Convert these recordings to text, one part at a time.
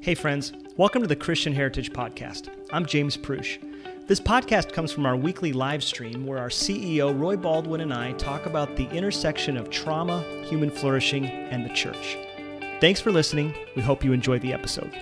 Hey, friends, welcome to the Christian Heritage Podcast. I'm James Prush. This podcast comes from our weekly live stream where our CEO, Roy Baldwin, and I talk about the intersection of trauma, human flourishing, and the church. Thanks for listening. We hope you enjoy the episode.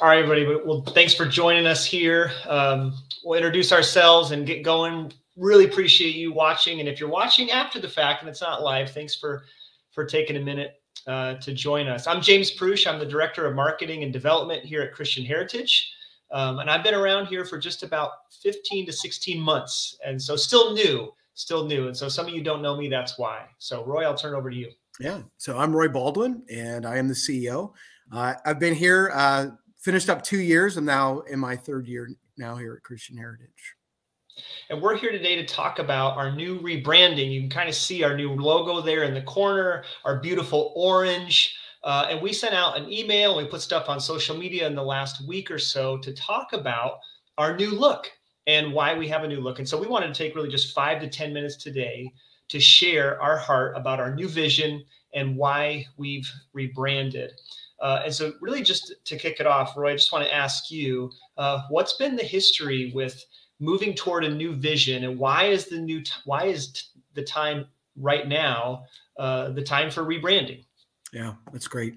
All right, everybody. Well, thanks for joining us here. Um, we'll introduce ourselves and get going really appreciate you watching. And if you're watching after the fact and it's not live, thanks for for taking a minute uh, to join us. I'm James Prush. I'm the director of marketing and development here at Christian Heritage. Um, and I've been around here for just about 15 to 16 months. And so still new, still new. And so some of you don't know me, that's why. So Roy, I'll turn over to you. Yeah. So I'm Roy Baldwin and I am the CEO. Uh, I've been here, uh, finished up two years. I'm now in my third year now here at Christian Heritage. And we're here today to talk about our new rebranding. You can kind of see our new logo there in the corner, our beautiful orange. Uh, and we sent out an email, we put stuff on social media in the last week or so to talk about our new look and why we have a new look. And so we wanted to take really just five to 10 minutes today to share our heart about our new vision and why we've rebranded. Uh, and so, really, just to kick it off, Roy, I just want to ask you uh, what's been the history with moving toward a new vision and why is the new t- why is t- the time right now uh, the time for rebranding? Yeah that's great.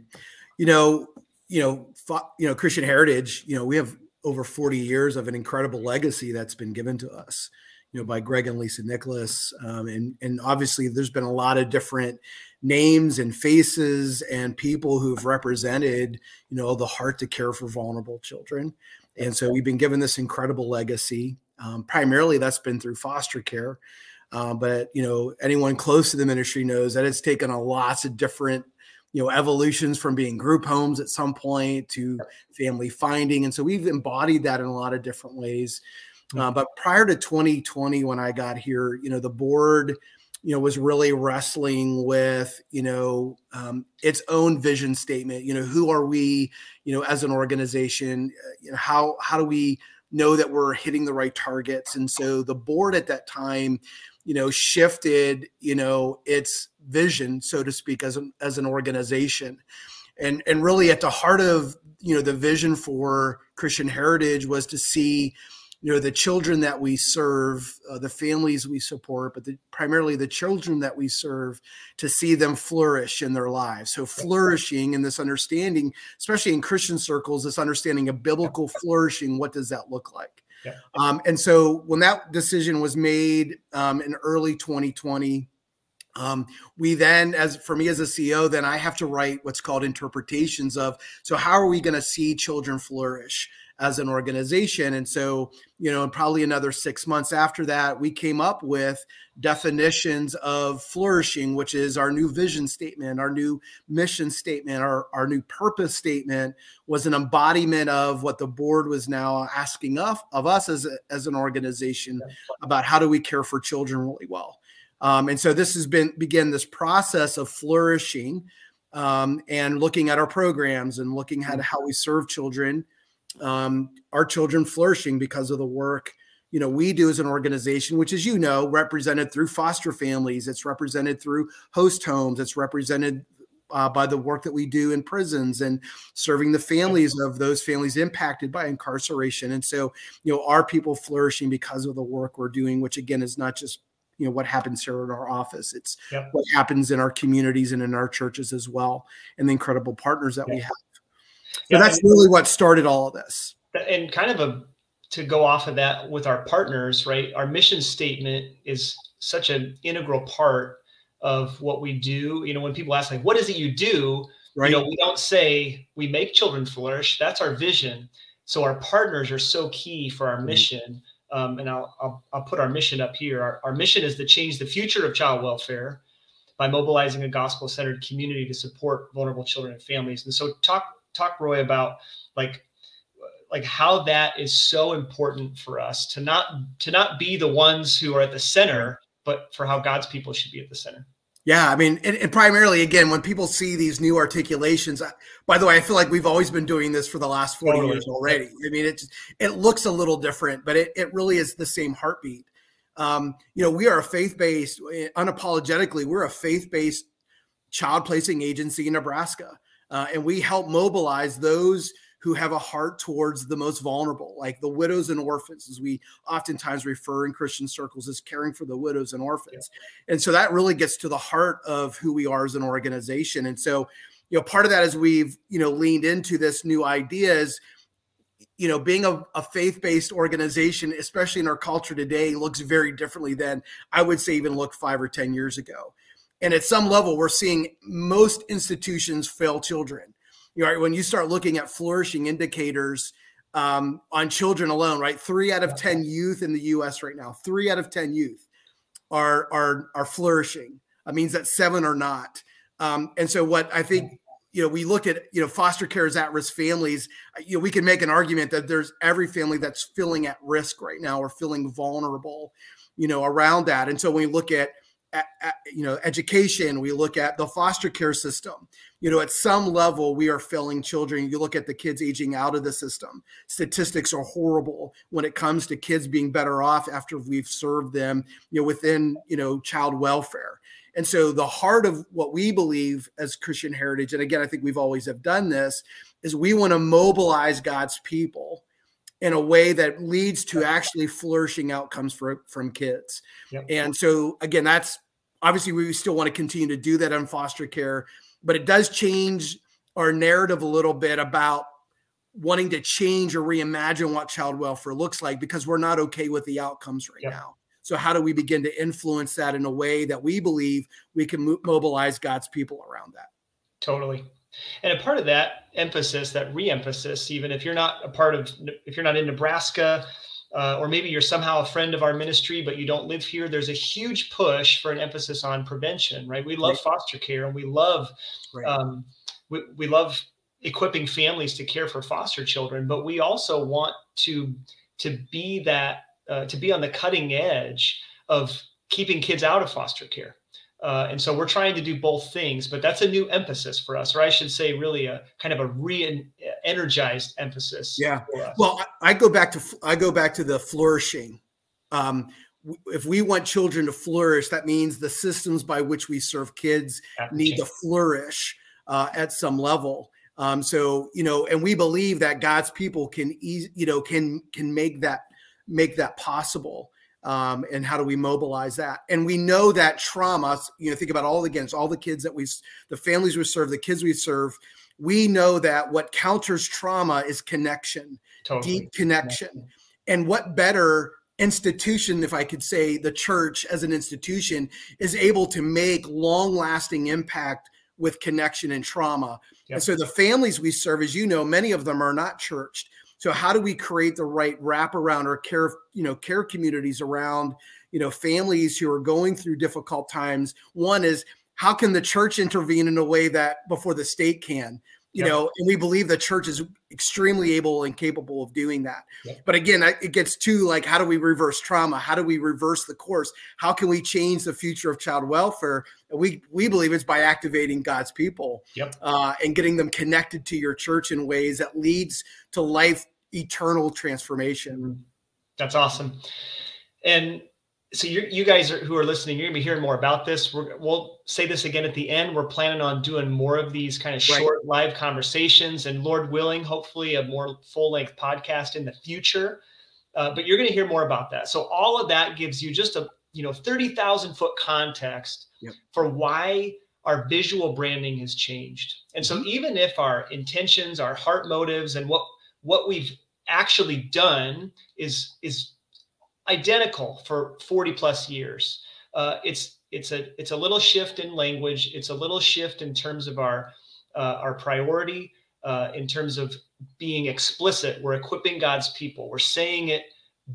You know you know fo- you know christian heritage you know we have over 40 years of an incredible legacy that's been given to us you know by greg and lisa nicholas um, and and obviously there's been a lot of different names and faces and people who've represented you know the heart to care for vulnerable children. And so we've been given this incredible legacy um, primarily, that's been through foster care. Uh, but you know, anyone close to the ministry knows that it's taken a lots of different you know evolutions from being group homes at some point to family finding. And so we've embodied that in a lot of different ways. Uh, but prior to 2020 when i got here you know the board you know was really wrestling with you know um, its own vision statement. You know who are we you know as an organization? Uh, you know how how do we know that we're hitting the right targets. And so the board at that time, you know, shifted, you know, its vision, so to speak, as an, as an organization. And, and really at the heart of, you know, the vision for Christian Heritage was to see, you know the children that we serve uh, the families we support but the, primarily the children that we serve to see them flourish in their lives. So flourishing in this understanding especially in christian circles this understanding of biblical flourishing what does that look like? Yeah. um, and so when that decision was made um, in early 2020 um, we then, as for me as a CEO, then I have to write what's called interpretations of so how are we going to see children flourish? as an organization. And so, you know, probably another six months after that, we came up with definitions of flourishing, which is our new vision statement, our new mission statement, our, our new purpose statement was an embodiment of what the board was now asking of, of us as, a, as an organization about how do we care for children really well. Um, and so this has been begin this process of flourishing um, and looking at our programs and looking at how we serve children um, our children flourishing because of the work you know we do as an organization which as you know represented through foster families it's represented through host homes it's represented uh, by the work that we do in prisons and serving the families of those families impacted by incarceration. And so you know our people flourishing because of the work we're doing which again is not just you know what happens here in our office it's yep. what happens in our communities and in our churches as well and the incredible partners that yep. we have so yeah, that's really what started all of this. And kind of a to go off of that with our partners, right? Our mission statement is such an integral part of what we do. You know, when people ask like, "What is it you do?" Right. You know, we don't say we make children flourish. That's our vision. So our partners are so key for our mm-hmm. mission. Um, and I'll, I'll, I'll put our mission up here. Our, our mission is to change the future of child welfare by mobilizing a gospel-centered community to support vulnerable children and families. And so, talk talk Roy about like like how that is so important for us to not to not be the ones who are at the center but for how god's people should be at the center yeah i mean and, and primarily again when people see these new articulations I, by the way i feel like we've always been doing this for the last 40 totally. years already i mean it it looks a little different but it, it really is the same heartbeat um, you know we are a faith-based unapologetically we're a faith-based child placing agency in Nebraska. Uh, and we help mobilize those who have a heart towards the most vulnerable, like the widows and orphans, as we oftentimes refer in Christian circles as caring for the widows and orphans. Yeah. And so that really gets to the heart of who we are as an organization. And so, you know, part of that is we've, you know, leaned into this new idea is, you know, being a, a faith-based organization, especially in our culture today, looks very differently than I would say even look five or 10 years ago. And at some level, we're seeing most institutions fail children you know, when you start looking at flourishing indicators um, on children alone, right? Three out of 10 youth in the US right now, three out of 10 youth are, are, are flourishing. That means that seven are not. Um, and so what I think, you know, we look at, you know, foster care is at-risk families, you know, we can make an argument that there's every family that's feeling at risk right now or feeling vulnerable, you know, around that. And so when we look at, at, at, you know education we look at the foster care system you know at some level we are failing children you look at the kids aging out of the system statistics are horrible when it comes to kids being better off after we've served them you know within you know child welfare and so the heart of what we believe as christian heritage and again i think we've always have done this is we want to mobilize god's people in a way that leads to actually flourishing outcomes for from kids. Yep. And so again, that's obviously we still want to continue to do that on foster care, but it does change our narrative a little bit about wanting to change or reimagine what child welfare looks like because we're not okay with the outcomes right yep. now. So how do we begin to influence that in a way that we believe we can mobilize God's people around that? Totally. And a part of that emphasis, that re-emphasis, even if you're not a part of, if you're not in Nebraska, uh, or maybe you're somehow a friend of our ministry, but you don't live here, there's a huge push for an emphasis on prevention, right? We love right. foster care and we love, right. um, we, we love equipping families to care for foster children, but we also want to, to be that, uh, to be on the cutting edge of keeping kids out of foster care. Uh, and so we're trying to do both things, but that's a new emphasis for us, or I should say, really a kind of a re-energized emphasis. Yeah. Well, I, go back to I go back to the flourishing. Um, if we want children to flourish, that means the systems by which we serve kids need to flourish uh, at some level. Um, so you know, and we believe that God's people can, you know, can can make that make that possible um, and how do we mobilize that? And we know that trauma, you know, think about all the against all the kids that we, the families we serve, the kids we serve. We know that what counters trauma is connection, totally. deep connection. Yeah. And what better institution, if I could say, the church as an institution is able to make long lasting impact with connection and trauma. Yep. And so the families we serve, as you know, many of them are not churched. So how do we create the right wraparound or care, you know, care communities around, you know, families who are going through difficult times? One is how can the church intervene in a way that before the state can? You yep. know and we believe the church is extremely able and capable of doing that. Yep. but again it gets to like how do we reverse trauma? How do we reverse the course? How can we change the future of child welfare? And we we believe it's by activating god's people yep. uh, and getting them connected to your church in ways that leads to life eternal transformation. That's awesome. And so you you guys are, who are listening, you're gonna be hearing more about this. we will say this again at the end. We're planning on doing more of these kind of short right. live conversations, and Lord willing, hopefully a more full length podcast in the future. Uh, but you're going to hear more about that. So all of that gives you just a you know thirty thousand foot context yep. for why our visual branding has changed. And so mm-hmm. even if our intentions, our heart motives, and what what we've actually done is is identical for 40 plus years. Uh, it's it's a it's a little shift in language. It's a little shift in terms of our uh, our priority, uh, in terms of being explicit. We're equipping God's people. We're saying it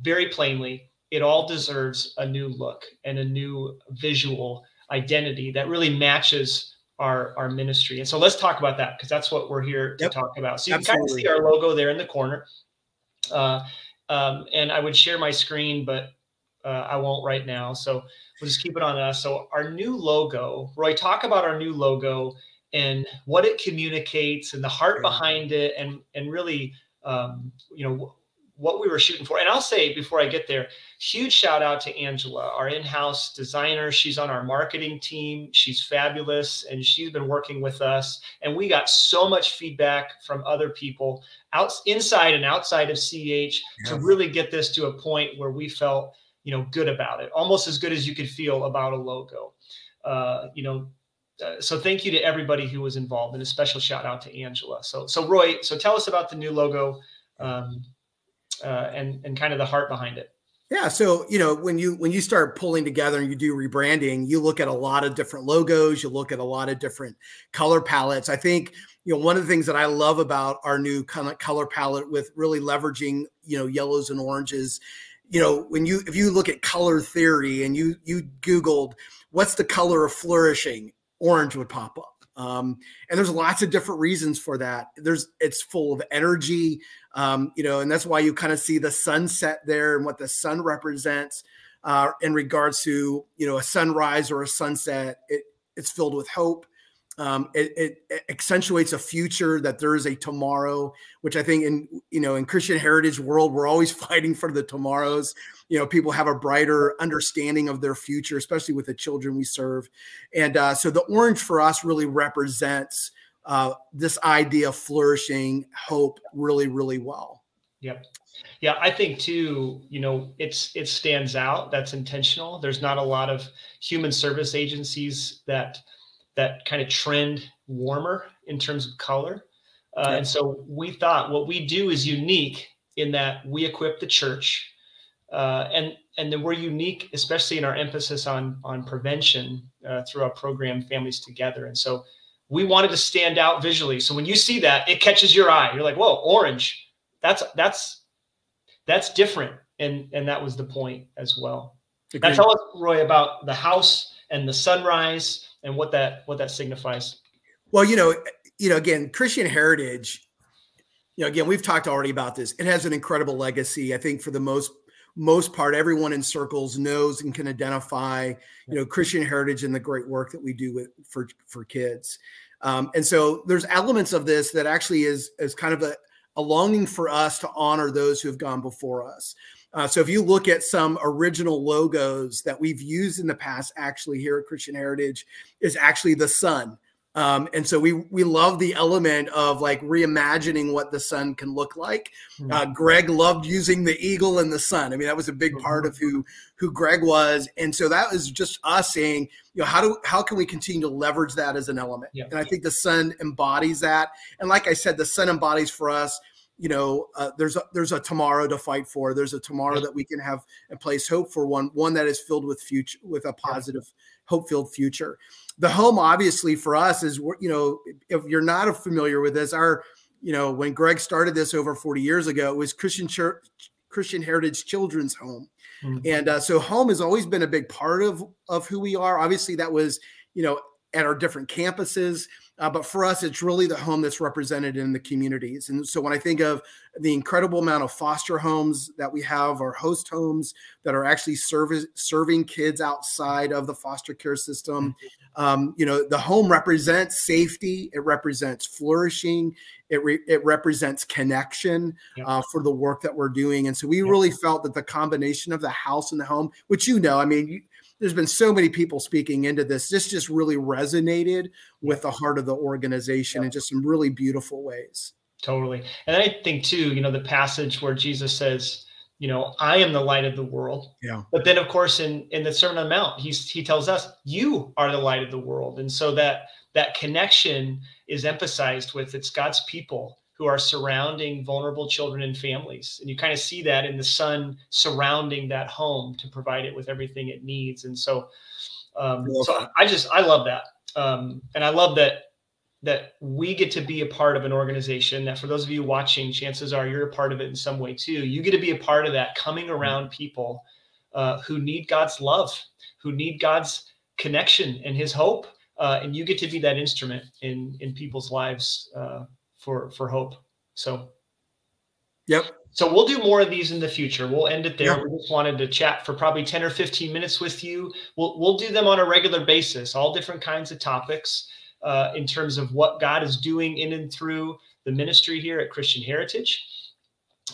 very plainly. It all deserves a new look and a new visual identity that really matches our our ministry. And so let's talk about that because that's what we're here to yep. talk about. So you Absolutely. can kind of see our logo there in the corner. Uh, um, and I would share my screen, but uh, I won't right now. So we'll just keep it on us. So our new logo, Roy, talk about our new logo and what it communicates and the heart behind it, and and really, um, you know, what we were shooting for. And I'll say before I get there, huge shout out to Angela, our in-house designer. She's on our marketing team. She's fabulous and she's been working with us. And we got so much feedback from other people out inside and outside of CH yes. to really get this to a point where we felt, you know, good about it, almost as good as you could feel about a logo. Uh, you know, uh, so thank you to everybody who was involved and a special shout out to Angela. So, so Roy, so tell us about the new logo um, uh, and, and kind of the heart behind it. Yeah, so you know when you when you start pulling together and you do rebranding, you look at a lot of different logos, you look at a lot of different color palettes. I think you know one of the things that I love about our new kind of color palette with really leveraging you know yellows and oranges. You know when you if you look at color theory and you you googled what's the color of flourishing, orange would pop up. Um, and there's lots of different reasons for that. There's it's full of energy, um, you know, and that's why you kind of see the sunset there and what the sun represents uh, in regards to you know a sunrise or a sunset. It, it's filled with hope. Um, it, it, accentuates a future that there is a tomorrow, which I think in you know in Christian heritage world we're always fighting for the tomorrows. You know people have a brighter understanding of their future especially with the children we serve. And uh, so the orange for us really represents uh, this idea of flourishing hope really really well. Yep. Yeah i think too you know it's it stands out that's intentional. There's not a lot of human service agencies that that kind of trend warmer in terms of color uh, and so we thought what we do is unique in that we equip the church uh, and and then we're unique, especially in our emphasis on on prevention uh, through our program Families Together. And so we wanted to stand out visually. So when you see that, it catches your eye. You're like, "Whoa, orange! That's that's that's different." And and that was the point as well. Now tell us, Roy, about the house and the sunrise and what that what that signifies. Well, you know, you know, again, Christian heritage. You know, again, we've talked already about this. It has an incredible legacy. I think for the most most part everyone in circles knows and can identify you know christian heritage and the great work that we do with for for kids um, and so there's elements of this that actually is is kind of a, a longing for us to honor those who have gone before us uh, so if you look at some original logos that we've used in the past actually here at christian heritage is actually the sun um, and so we we love the element of like reimagining what the sun can look like. Mm-hmm. Uh, Greg loved using the eagle and the sun. I mean, that was a big mm-hmm. part of who who Greg was, and so that was just us saying, you know, how do how can we continue to leverage that as an element? Yeah. And I think the sun embodies that. And like I said, the sun embodies for us. You know, uh, there's a there's a tomorrow to fight for. There's a tomorrow that we can have and place hope for one one that is filled with future with a positive, hope filled future. The home obviously for us is you know if you're not familiar with this our you know when greg started this over 40 years ago it was christian church christian heritage children's home. Mm-hmm. and uh, so home has always been a big part of of who we are. Obviously that was you know at our different campuses uh, but for us, it's really the home that's represented in the communities. And so when I think of the incredible amount of foster homes that we have, or host homes that are actually service, serving kids outside of the foster care system, um, you know, the home represents safety, it represents flourishing, it, re- it represents connection uh, for the work that we're doing. And so we really felt that the combination of the house and the home, which you know, I mean, you, there's been so many people speaking into this. This just really resonated with the heart of the organization in just some really beautiful ways. Totally. And I think too, you know, the passage where Jesus says, you know, I am the light of the world. Yeah. But then of course in in the Sermon on the Mount, he's he tells us, you are the light of the world. And so that that connection is emphasized with it's God's people who are surrounding vulnerable children and families. And you kind of see that in the sun surrounding that home to provide it with everything it needs. And so, um, so I just, I love that. Um, and I love that, that we get to be a part of an organization that for those of you watching, chances are you're a part of it in some way too. You get to be a part of that coming around people uh, who need God's love, who need God's connection and his hope. Uh, and you get to be that instrument in, in people's lives uh, for for hope. So, yep. So we'll do more of these in the future. We'll end it there. Yep. We just wanted to chat for probably 10 or 15 minutes with you. We'll we'll do them on a regular basis, all different kinds of topics uh, in terms of what God is doing in and through the ministry here at Christian Heritage.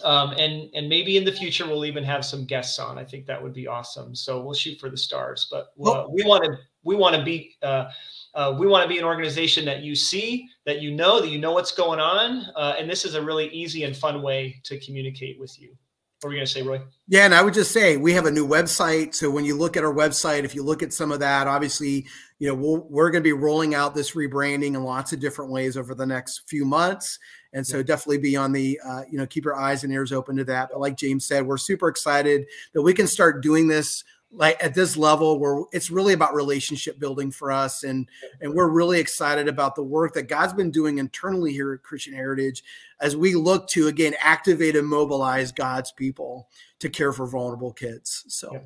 um, and and maybe in the future we'll even have some guests on. I think that would be awesome. So we'll shoot for the stars. But uh, we want to we want to be uh, uh, we want to be an organization that you see, that you know, that you know what's going on, uh, and this is a really easy and fun way to communicate with you. What were you going to say, Roy? Yeah, and I would just say we have a new website. So when you look at our website, if you look at some of that, obviously, you know, we we are going to be rolling out this rebranding in lots of different ways over the next few months. And so yeah. definitely be on the, uh, you know, keep your eyes and ears open to that. But like James said, we're super excited that we can start doing this like at this level where it's really about relationship building for us and and we're really excited about the work that god's been doing internally here at christian heritage as we look to again activate and mobilize god's people to care for vulnerable kids so.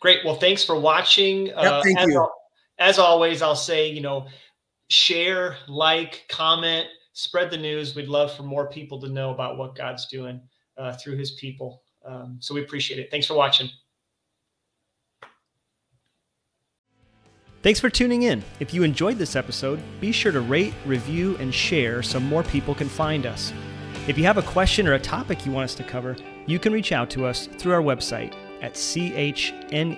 Great. Well thanks for watching. Yep, uh, thank as, you. as always i'll say you know share like comment spread the news. We'd love for more people to know about what god's doing uh, through his people. Um, so we appreciate it. Thanks for watching Thanks for tuning in. If you enjoyed this episode, be sure to rate, review, and share so more people can find us. If you have a question or a topic you want us to cover, you can reach out to us through our website at chne.org.